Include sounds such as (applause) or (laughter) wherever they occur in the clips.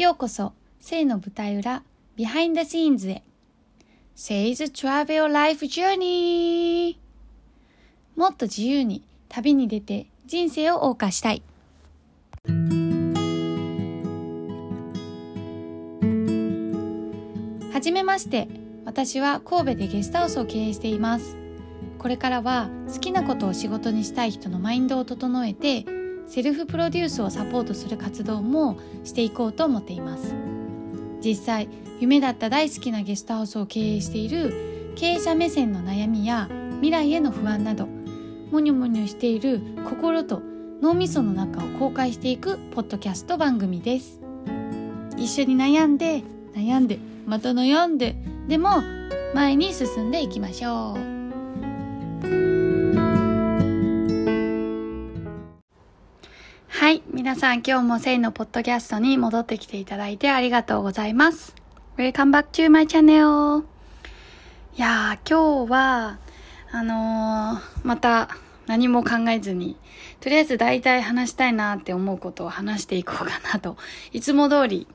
ようこそ、性の舞台裏、 Behind the Scenes へ。Say's Travel Life Journey! もっと自由に旅に出て人生を謳歌したい。はじめまして。私は神戸でゲストハウスを経営しています。これからは好きなことを仕事にしたい人のマインドを整えて、セルフプロデュースをサポートする活動もしていこうと思っています。実際、夢だった大好きなゲストハウスを経営している経営者目線の悩みや未来への不安など、もにょもにょしている心と脳みその中を公開していくポッドキャスト番組です。一緒に悩んで、悩んで、また悩んで、でも前に進んでいきましょう。はい。皆さん今日もセイのポッドキャストに戻ってきていただいてありがとうございます。Welcome back to my channel! いやー、今日は、あのー、また何も考えずに、とりあえず大体話したいなって思うことを話していこうかなと、いつも通り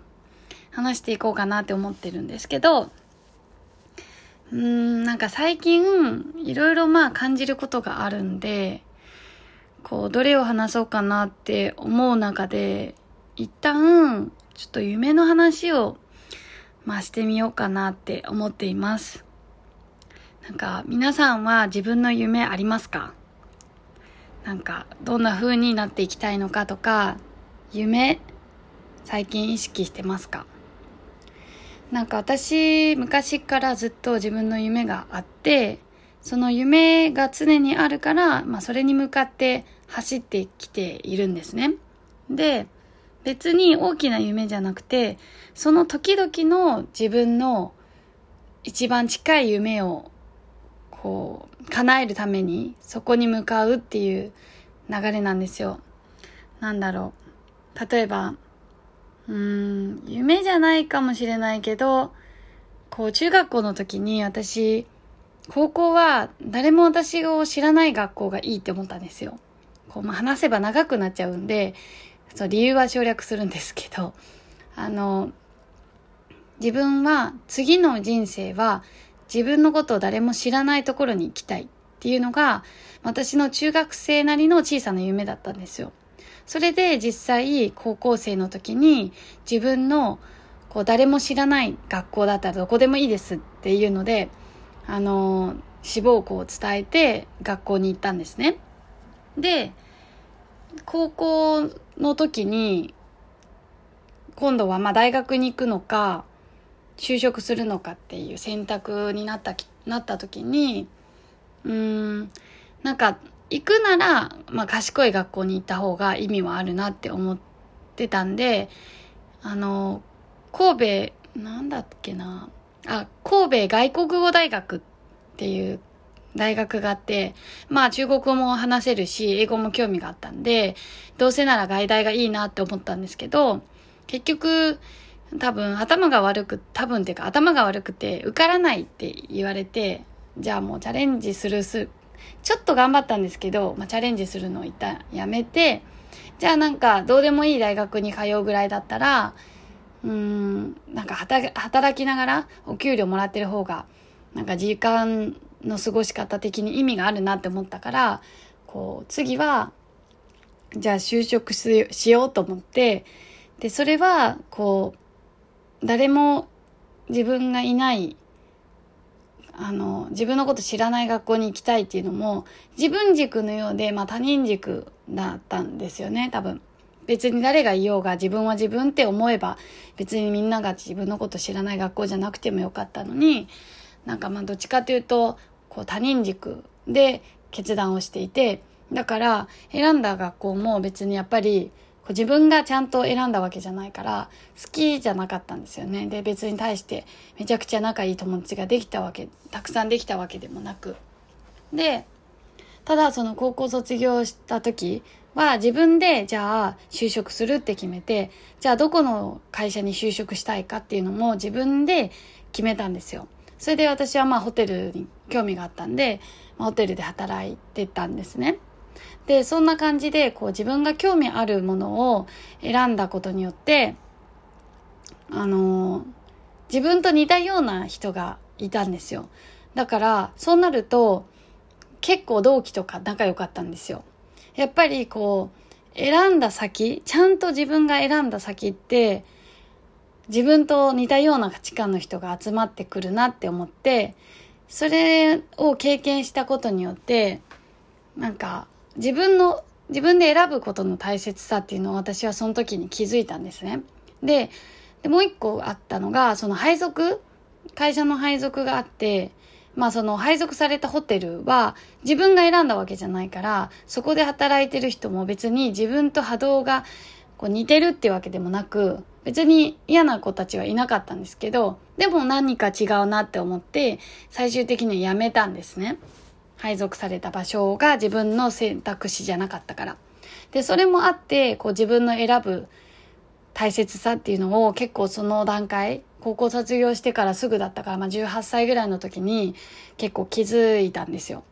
話していこうかなって思ってるんですけど、うーん、なんか最近、いろいろまあ感じることがあるんで、こう、どれを話そうかなって思う中で、一旦、ちょっと夢の話を、まあしてみようかなって思っています。なんか、皆さんは自分の夢ありますか？なんか、どんな風になっていきたいのかとか、夢、最近意識してますか？なんか私、昔からずっと自分の夢があって、その夢が常にあるから、まあそれに向かって走ってきているんですね。で、別に大きな夢じゃなくて、その時々の自分の一番近い夢をこう叶えるためにそこに向かうっていう流れなんですよ。なんだろう。例えば、うーん、夢じゃないかもしれないけど、こう中学校の時に私、高校は誰も私を知らない学校がいいって思ったんですよ。こう、まあ、話せば長くなっちゃうんで、そう、理由は省略するんですけど、あの、自分は次の人生は自分のことを誰も知らないところに行きたいっていうのが私の中学生なりの小さな夢だったんですよ。それで実際高校生の時に自分のこう誰も知らない学校だったらどこでもいいですっていうのであの志望校を伝えて学校に行ったんですね。で高校の時に今度はまあ大学に行くのか就職するのかっていう選択になったなった時にうんなんか行くなら、まあ、賢い学校に行った方が意味はあるなって思ってたんであの神戸なんだっけなあ神戸外国語大学っていう大学があって、まあ中国語も話せるし、英語も興味があったんで、どうせなら外大がいいなって思ったんですけど、結局、多分頭が悪く、多分っていうか頭が悪くて受からないって言われて、じゃあもうチャレンジするす、ちょっと頑張ったんですけど、まあチャレンジするのを一旦やめて、じゃあなんかどうでもいい大学に通うぐらいだったら、うーん、なんか働きながらお給料もらってる方が、なんか時間の過ごし方的に意味があるなって思ったから、こう、次は、じゃあ就職しようと思って、で、それは、こう、誰も自分がいない、あの、自分のこと知らない学校に行きたいっていうのも、自分軸のようで、まあ他人軸だったんですよね、多分。別に誰がいようが自分は自分って思えば、別にみんなが自分のこと知らない学校じゃなくてもよかったのに、なんかまあどっちかというと、こう他人軸で決断をしていて、だから選んだ学校も別にやっぱりこう自分がちゃんと選んだわけじゃないから好きじゃなかったんですよね。で別に対してめちゃくちゃ仲いい友達ができたわけ、たくさんできたわけでもなく。で、ただその高校卒業した時は自分でじゃあ就職するって決めて、じゃあどこの会社に就職したいかっていうのも自分で決めたんですよ。それで私はまあホテルに興味があったんで、まあ、ホテルで働いてたんですね。で、そんな感じで、こう自分が興味あるものを選んだことによって、あの、自分と似たような人がいたんですよ。だから、そうなると、結構同期とか仲良かったんですよ。やっぱりこう、選んだ先、ちゃんと自分が選んだ先って、自分と似たような価値観の人が集まってくるなって思って、それを経験したことによって、なんか自分の、自分で選ぶことの大切さっていうのを私はその時に気づいたんですね。で、でもう一個あったのが、その配属会社の配属があって、まあその配属されたホテルは自分が選んだわけじゃないから、そこで働いてる人も別に自分と波動がこう似てるっていうわけでもなく、別に嫌な子たちはいなかったんですけど、でも何か違うなって思って、最終的には辞めたんですね。配属された場所が自分の選択肢じゃなかったから。で、それもあって、こう自分の選ぶ大切さっていうのを結構その段階、高校卒業してからすぐだったから、まあ18歳ぐらいの時に結構気づいたんですよ。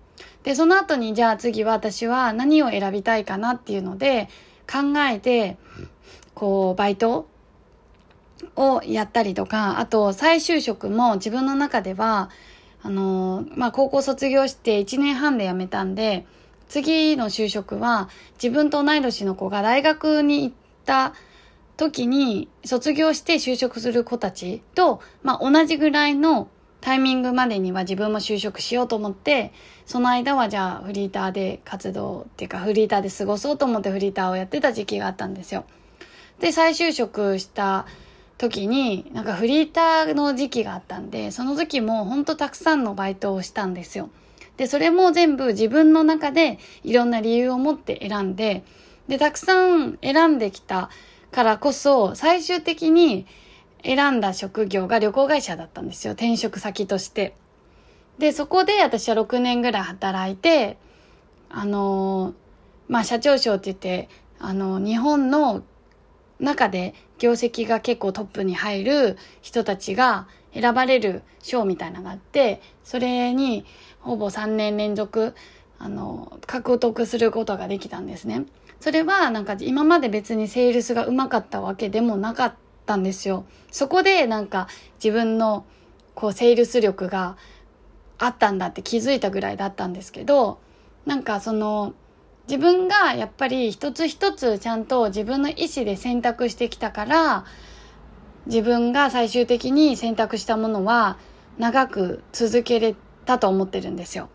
で、その後にじゃあ次は私は何を選びたいかなっていうので考えて、こう、バイトをやったりとか、あと再就職も自分の中では、あの、まあ、高校卒業して1年半で辞めたんで、次の就職は自分と同い年の子が大学に行った時に卒業して就職する子たちと、まあ、同じぐらいのタイミングまでには自分も就職しようと思って、その間はじゃあフリーターで活動っていうかフリーターで過ごそうと思ってフリーターをやってた時期があったんですよ。で、再就職した時に、なんかフリーターの時期があったんで、その時もほんとたくさんのバイトをしたんですよ。で、それも全部自分の中でいろんな理由を持って選んで、で、たくさん選んできたからこそ、最終的に選んだ職業が旅行会社だったんですよ。転職先として。で、そこで私は6年ぐらい働いて、あのまあ、社長賞って言って、あの、日本の中で業績が結構トップに入る人たちが選ばれる賞みたいなのがあって、それにほぼ3年連続、あの、獲得することができたんですね。それはなんか今まで別にセールスがうまかったわけでもなかったんですよ。そこでなんか自分のこうセールス力があったんだって気づいたぐらいだったんですけど、なんかその自分がやっぱり一つ一つちゃんと自分の意思で選択してきたから、自分が最終的に選択したものは長く続けれたと思ってるんですよ。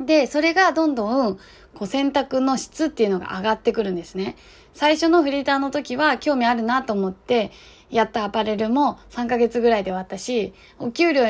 で、それがどんどんこう選択の質っていうのが上がってくるんですね。最初のフリーターの時は興味あるなと思ってやったアパレルも3ヶ月ぐらいで終わったし、お給料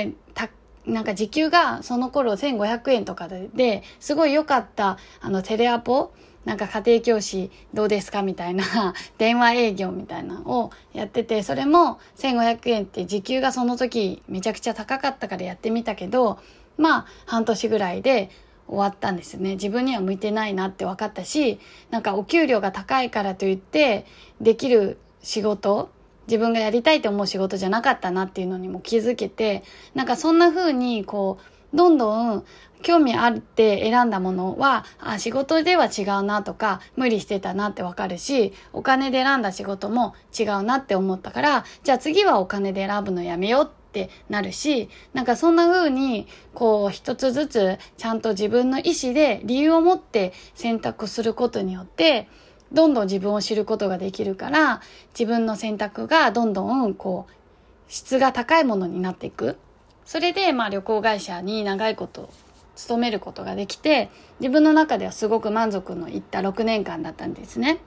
なんか時給がその頃1500円とかで、すごい良かった、あの、テレアポなんか家庭教師どうですかみたいな (laughs) 電話営業みたいなのをやってて、それも1500円って時給がその時めちゃくちゃ高かったからやってみたけど、まあ半年ぐらいで終わったんですね。自分には向いてないなって分かったし、なんかお給料が高いからといってできる仕事自分がやりたいと思う仕事じゃなかったなっていうのにも気づけて、なんかそんな風にこう、どんどん興味あって選んだものは、あ、仕事では違うなとか、無理してたなってわかるし、お金で選んだ仕事も違うなって思ったから、じゃあ次はお金で選ぶのやめようってなるし、なんかそんな風に、こう一つずつちゃんと自分の意思で理由を持って選択することによって、どんどん自分を知ることができるから、自分の選択がどんどん、こう、質が高いものになっていく。それで、まあ旅行会社に長いこと勤めることができて、自分の中ではすごく満足のいった6年間だったんですね。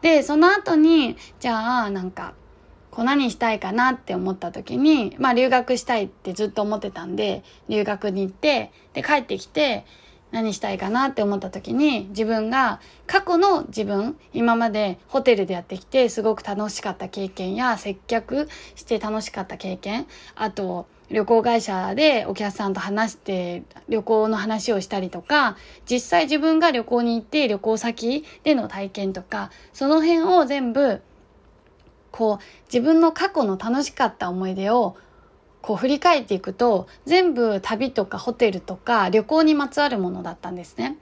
で、その後に、じゃあ、なんか、こう何したいかなって思った時に、まあ留学したいってずっと思ってたんで、留学に行って、で帰ってきて、何したいかなって思った時に自分が過去の自分今までホテルでやってきてすごく楽しかった経験や接客して楽しかった経験あと旅行会社でお客さんと話して旅行の話をしたりとか実際自分が旅行に行って旅行先での体験とかその辺を全部こう自分の過去の楽しかった思い出をこう振り返っていくと全部旅とかホテルとか旅行にまつわるものだったんですね。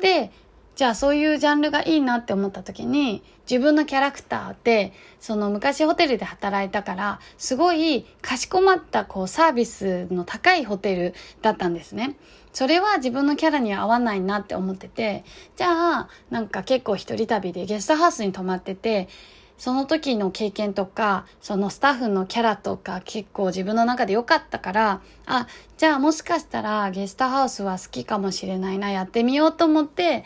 で、じゃあそういうジャンルがいいなって思った時に、自分のキャラクターって、その昔ホテルで働いたから、すごいかしこまったこうサービスの高いホテルだったんですね。それは自分のキャラには合わないなって思ってて、じゃあ、なんか結構一人旅でゲストハウスに泊まってて、その時の経験とか、そのスタッフのキャラとか結構自分の中で良かったから、あ、じゃあもしかしたらゲストハウスは好きかもしれないな、やってみようと思って、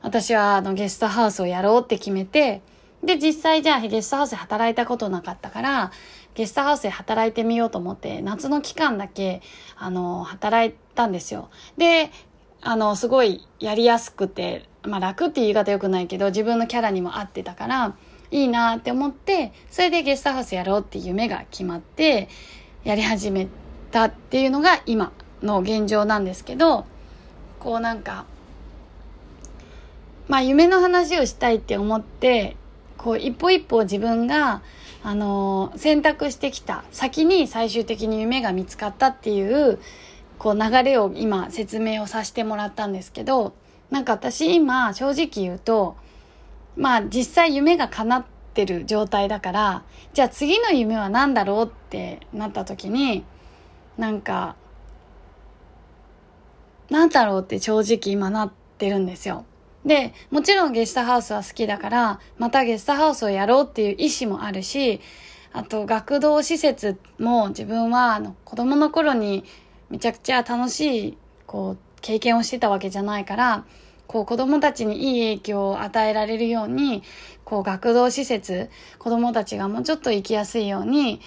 私はあのゲストハウスをやろうって決めて、で、実際じゃあゲストハウスで働いたことなかったから、ゲストハウスで働いてみようと思って、夏の期間だけ、あの、働いたんですよ。で、あの、すごいやりやすくて、まあ楽っていう言い方良くないけど、自分のキャラにも合ってたから、いいなって思って、それでゲストハウスやろうっていう夢が決まって、やり始めたっていうのが今の現状なんですけど、こうなんか、まあ夢の話をしたいって思って、こう一歩一歩自分が、あの、選択してきた先に最終的に夢が見つかったっていう、こう流れを今説明をさせてもらったんですけど、なんか私今正直言うと、まあ実際夢が叶ってる状態だから、じゃあ次の夢は何だろうってなった時に、なんか、なんだろうって正直今なってるんですよ。で、もちろんゲストハウスは好きだから、またゲストハウスをやろうっていう意思もあるし、あと学童施設も自分はあの子供の頃にめちゃくちゃ楽しいこう経験をしてたわけじゃないから、こう子供たちにいい影響を与えられるように、こう学童施設、子供たちがもうちょっと行きやすいように、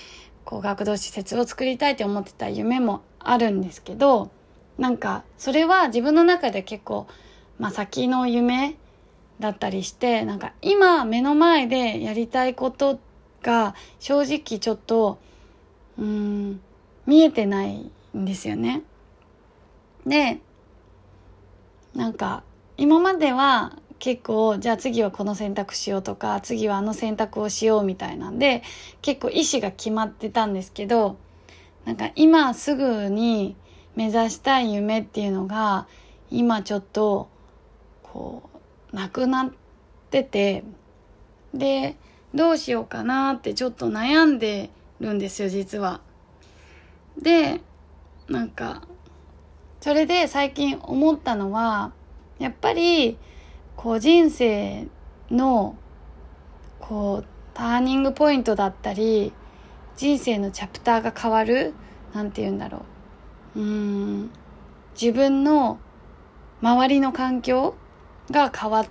こう学童施設を作りたいって思ってた夢もあるんですけど、なんかそれは自分の中で結構まあ、先の夢だったりしてなんか今目の前でやりたいことが正直ちょっとうん見えてないんですよね。でなんか今までは結構じゃあ次はこの選択しようとか次はあの選択をしようみたいなんで結構意思が決まってたんですけどなんか今すぐに目指したい夢っていうのが今ちょっとこうなくなっててでどうしようかなってちょっと悩んでるんですよ実は。でなんかそれで最近思ったのはやっぱりこう人生のこうターニングポイントだったり人生のチャプターが変わるなんて言うんだろう。うん。自分の周りの環境が変わっ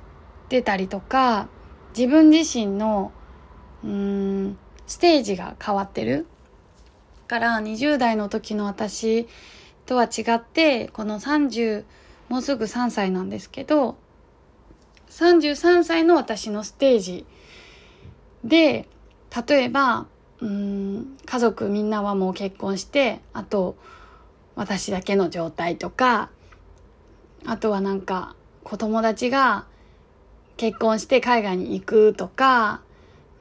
てたりとか自分自身のうんステージが変わってる。から20代の時の私とは違ってこの30もうすぐ3歳なんですけど33歳の私のステージで例えばうん家族みんなはもう結婚してあと私だけの状態とかあとはなんか子供たちが結婚して海外に行くとか、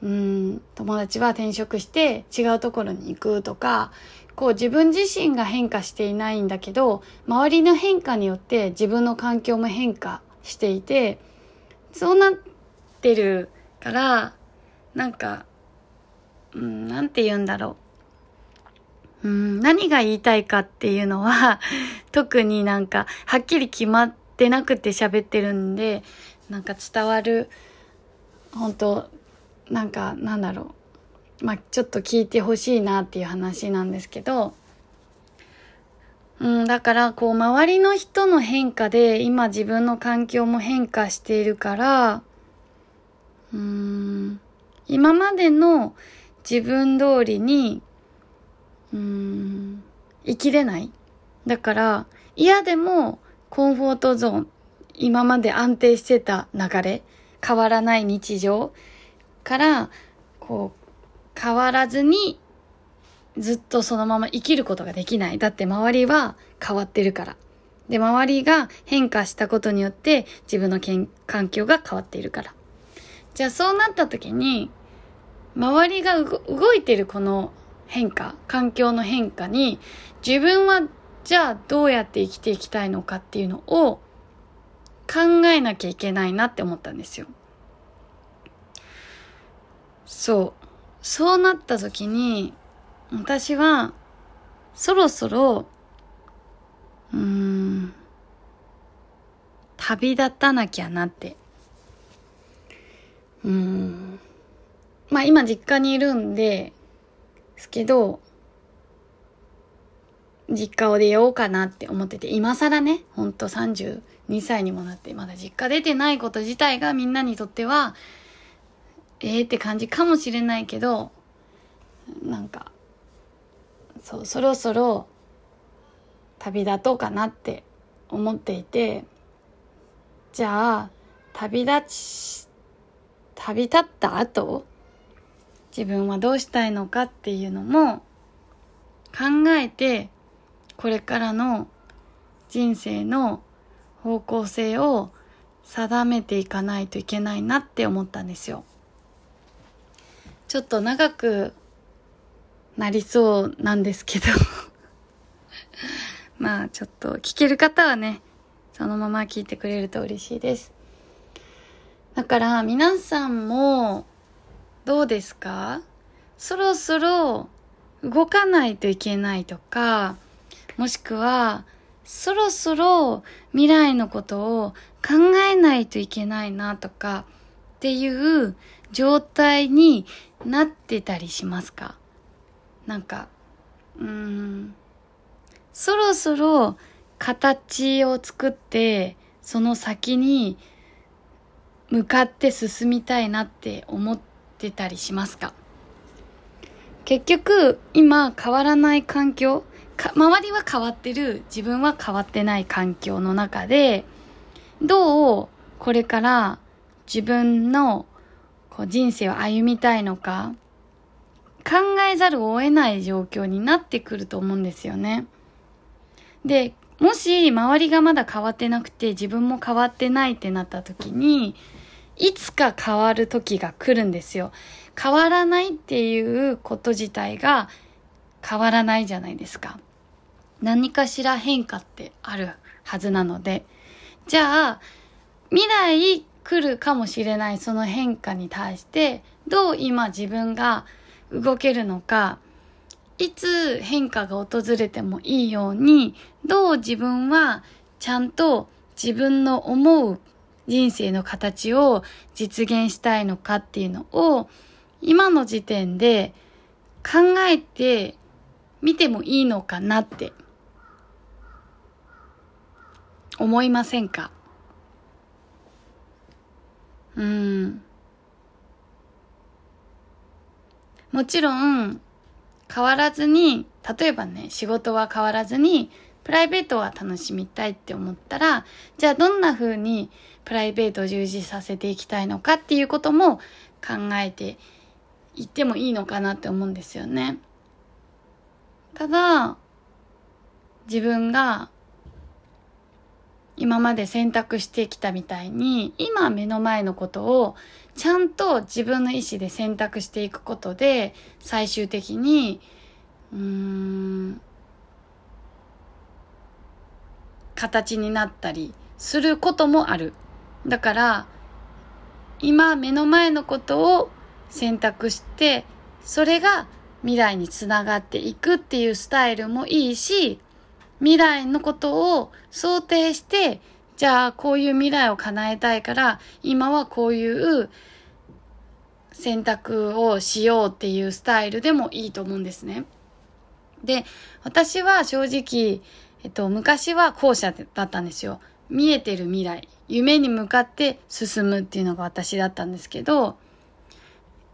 うん、友達は転職して違うところに行くとか、こう自分自身が変化していないんだけど、周りの変化によって自分の環境も変化していて、そうなってるから、なんか、うん、なんて言うんだろう。うん、何が言いたいかっていうのは、(laughs) 特になんか、はっきり決まってなくて喋ってるんで、なんか伝わる、本当なんかなんだろう。まあちょっと聞いてほしいなっていう話なんですけど、うん、だからこう周りの人の変化で今自分の環境も変化しているから、うん、今までの自分通りに、うん、生きれない。だから嫌でもコンフォートゾーン、今まで安定してた流れ、変わらない日常から、こう、変わらずにずっとそのまま生きることができない。だって周りは変わってるから。で、周りが変化したことによって自分のけん環境が変わっているから。じゃあそうなった時に、周りが動いてるこの変化、環境の変化に自分はじゃあどうやって生きていきたいのかっていうのを考えなきゃいけないなって思ったんですよ。そう。そうなった時に、私は、そろそろ、うーん、旅立たなきゃなって。うーん。まあ今実家にいるんで、すけど、実家を出ようかなって思ってて、今更ね、ほんと32歳にもなって、まだ実家出てないこと自体がみんなにとっては、ええー、って感じかもしれないけど、なんか、そう、そろそろ旅立とうかなって思っていて、じゃあ、旅立ち、旅立った後、自分はどうしたいのかっていうのも考えて、これからの人生の方向性を定めていかないといけないなって思ったんですよ。ちょっと長くなりそうなんですけど (laughs) まあちょっと聞ける方はね、そのまま聞いてくれると嬉しいです。だから皆さんもどうですか？そろそろ動かないといけないとか、もしくはそろそろ未来のことを考えないといけないなとかっていう状態になってたりしますか？なんか、うーん、そろそろ形を作って、その先に向かって進みたいなって思ってたりしますか？結局、今変わらない環境、周りは変わってる、自分は変わってない環境の中で、どうこれから自分のこう人生を歩みたいのか、考えざるを得ない状況になってくると思うんですよね。で、もし周りがまだ変わってなくて自分も変わってないってなった時に、いつか変わる時が来るんですよ。変わらないっていうこと自体が変わらないじゃないですか。何かしら変化ってあるはずなので。じゃあ、未来来るかもしれないその変化に対して、どう今自分が動けるのか、いつ変化が訪れてもいいように、どう自分はちゃんと自分の思う人生の形を実現したいのかっていうのを、今の時点で考えてみてもいいのかなって思いませんか？うん。もちろん、変わらずに、例えばね、仕事は変わらずに、プライベートは楽しみたいって思ったら、じゃあどんな風にプライベートを充実させていきたいのかっていうことも考えていってもいいのかなって思うんですよね。ただ、自分が今まで選択してきたみたいに、今目の前のことをちゃんと自分の意思で選択していくことで、最終的に、うーん、形になったりすることもある。だから、今目の前のことを選択して、それが未来につながっていくっていうスタイルもいいし、未来のことを想定して、じゃあこういう未来を叶えたいから、今はこういう選択をしようっていうスタイルでもいいと思うんですね。で、私は正直、えっと、昔は後者だったんですよ。見えてる未来、夢に向かって進むっていうのが私だったんですけど、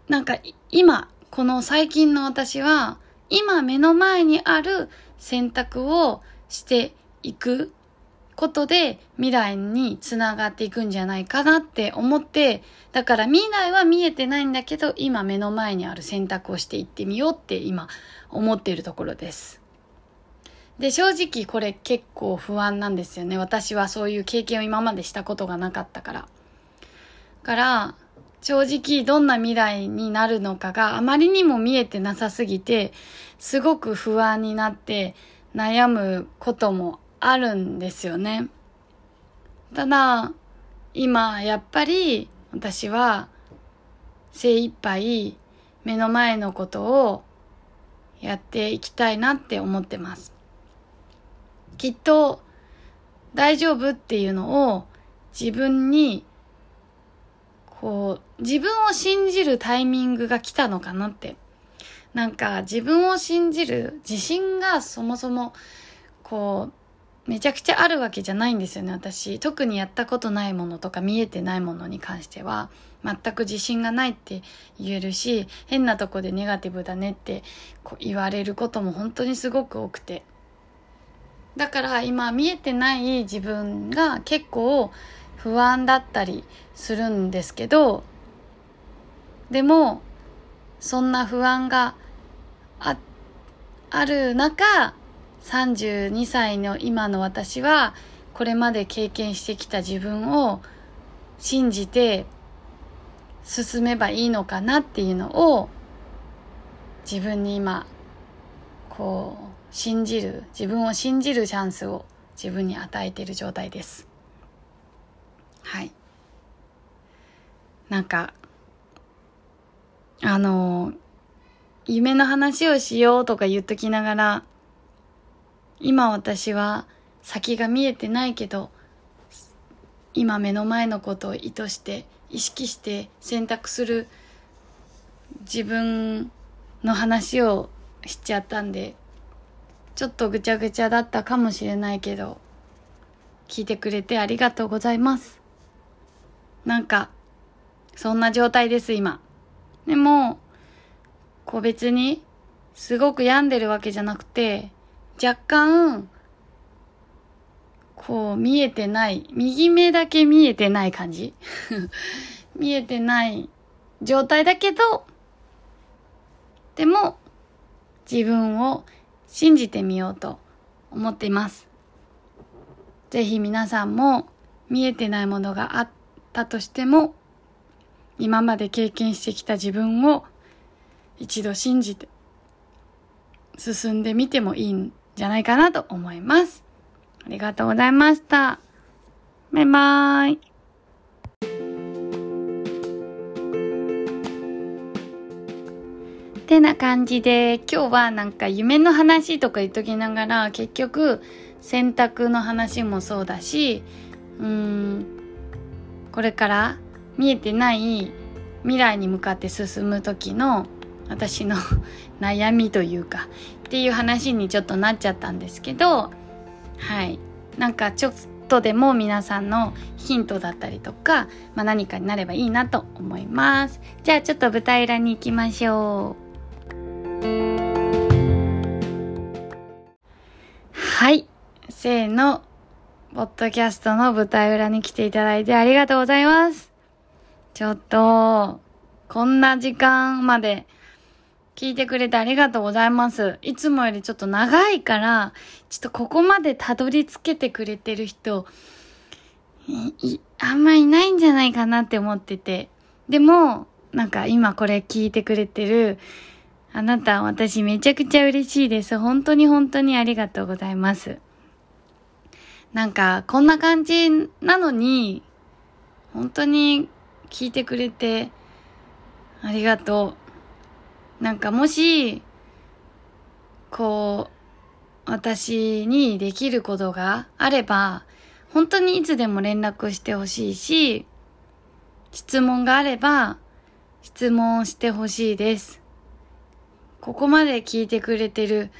なんか今、この最近の私は、今目の前にある選択をしていくことで未来につながっていくんじゃないかなって思って、だから未来は見えてないんだけど、今目の前にある選択をしていってみようって今思っているところです。で、正直これ結構不安なんですよね。私はそういう経験を今までしたことがなかったから。から、正直どんな未来になるのかがあまりにも見えてなさすぎて、すごく不安になって、悩むこともあるんですよね。ただ、今、やっぱり、私は、精一杯、目の前のことを、やっていきたいなって思ってます。きっと、大丈夫っていうのを、自分に、こう、自分を信じるタイミングが来たのかなって。なんか、自分を信じる自信がそもそも、こう、めちゃくちゃあるわけじゃないんですよね、私。特にやったことないものとか見えてないものに関しては、全く自信がないって言えるし、変なとこでネガティブだねってこう言われることも本当にすごく多くて。だから今見えてない自分が結構不安だったりするんですけど、でも、そんな不安があ、ある中、32歳の今の私はこれまで経験してきた自分を信じて進めばいいのかなっていうのを自分に今こう信じる自分を信じるチャンスを自分に与えている状態です。はい。なんかあの夢の話をしようとか言っときながら今私は先が見えてないけど今目の前のことを意図して意識して選択する自分の話をしちゃったんでちょっとぐちゃぐちゃだったかもしれないけど聞いてくれてありがとうございます。なんかそんな状態です今。でもこう別にすごく病んでるわけじゃなくて若干、こう見えてない、右目だけ見えてない感じ (laughs) 見えてない状態だけど、でも自分を信じてみようと思っています。ぜひ皆さんも見えてないものがあったとしても、今まで経験してきた自分を一度信じて進んでみてもいいんじゃないかなと思います。ありがとうございました。バイバーイ。てな感じで、今日はなんか夢の話とか言っときながら、結局、選択の話もそうだし、うーん、これから見えてない未来に向かって進む時の私の (laughs) 悩みというかっていう話にちょっとなっちゃったんですけどはい。なんかちょっとでも皆さんのヒントだったりとか、まあ、何かになればいいなと思います。じゃあちょっと舞台裏に行きましょう。はい。せーの。ポッドキャストの舞台裏に来ていただいてありがとうございます。ちょっとこんな時間まで聞いてくれてありがとうございます。いつもよりちょっと長いから、ちょっとここまでたどり着けてくれてる人、いあんまいないんじゃないかなって思ってて。でも、なんか今これ聞いてくれてる、あなた、私めちゃくちゃ嬉しいです。本当に本当にありがとうございます。なんか、こんな感じなのに、本当に聞いてくれて、ありがとう。なんかもし、こう、私にできることがあれば、本当にいつでも連絡してほしいし、質問があれば、質問してほしいです。ここまで聞いてくれてる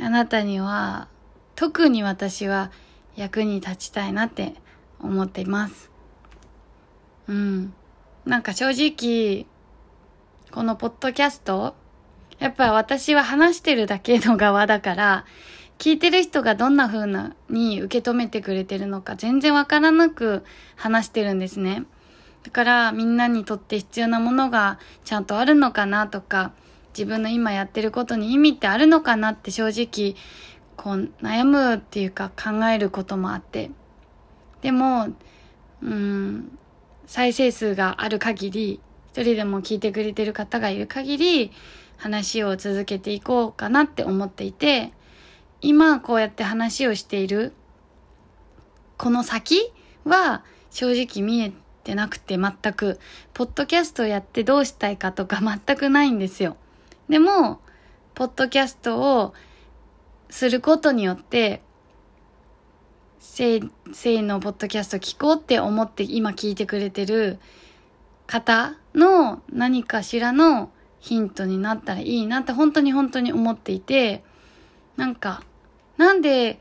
あなたには、特に私は役に立ちたいなって思っています。うん。なんか正直、このポッドキャスト、やっぱ私は話してるだけの側だから、聞いてる人がどんな風なに受け止めてくれてるのか全然わからなく話してるんですね。だからみんなにとって必要なものがちゃんとあるのかなとか、自分の今やってることに意味ってあるのかなって正直、こう悩むっていうか考えることもあって。でも、うん、再生数がある限り、一人でも聞いてくれてる方がいる限り、話を続けていこうかなって思っていて、今こうやって話をしているこの先は正直見えてなくて全く、ポッドキャストをやってどうしたいかとか (laughs) 全くないんですよ。でも、ポッドキャストをすることによって、せい、せいのポッドキャスト聞こうって思って今聞いてくれてる方の何かしらのヒントになったらいいなって本当に本当に思っていて、なんか、なんで、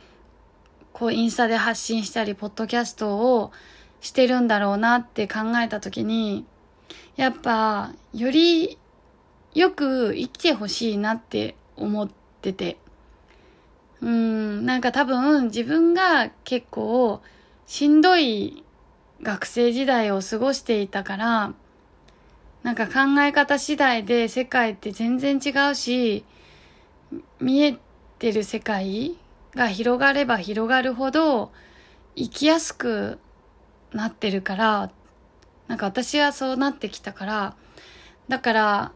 こうインスタで発信したり、ポッドキャストをしてるんだろうなって考えたときに、やっぱ、よりよく生きてほしいなって思ってて。うん、なんか多分自分が結構しんどい学生時代を過ごしていたから、なんか考え方次第で世界って全然違うし、見えてる世界が広がれば広がるほど生きやすくなってるから、なんか私はそうなってきたから、だから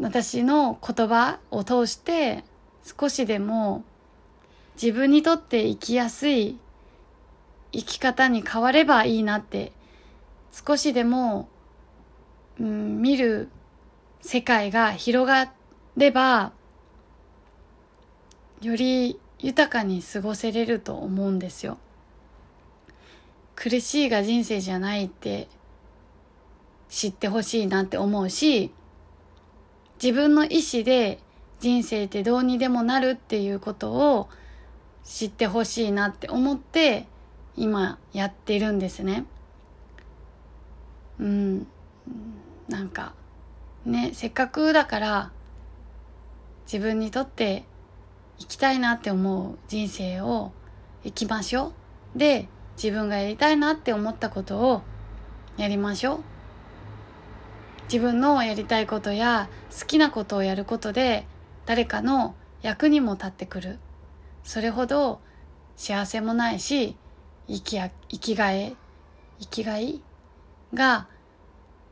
私の言葉を通して少しでも自分にとって生きやすい生き方に変わればいいなって少しでも、うん、見る世界が広がればより豊かに過ごせれると思うんですよ。苦しいが人生じゃないって知ってほしいなって思うし自分の意志で人生ってどうにでもなるっていうことを知ってほしいなって思って今やってるんですね。うん。なんか、ね、せっかくだから自分にとって生きたいなって思う人生を生きましょう。で、自分がやりたいなって思ったことをやりましょう。自分のやりたいことや好きなことをやることで誰かの役にも立ってくる。それほど幸せもないし、生きや、生きがい、生きがいが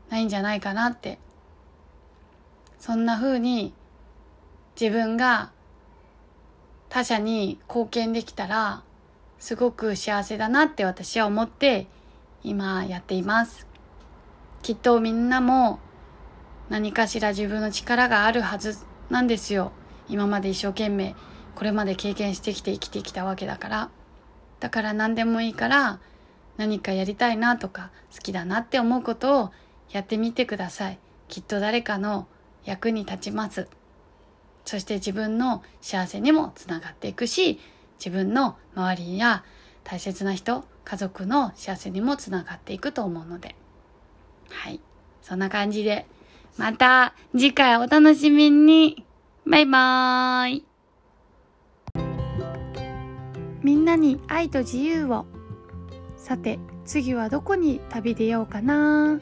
ないんじゃないかなって。そんな風に自分が他者に貢献できたらすごく幸せだなって私は思って今やっています。きっとみんなも何かしら自分の力があるはずなんですよ。今まで一生懸命これまで経験してきて生きてきたわけだから。だから何でもいいから何かやりたいなとか好きだなって思うことをやってみてください。きっと誰かの役に立ちます。そして自分の幸せにもつながっていくし、自分の周りや大切な人、家族の幸せにもつながっていくと思うので。はい。そんな感じで、また次回お楽しみに。バイバーイ。みんなに愛と自由を。さて、次はどこに旅出ようかな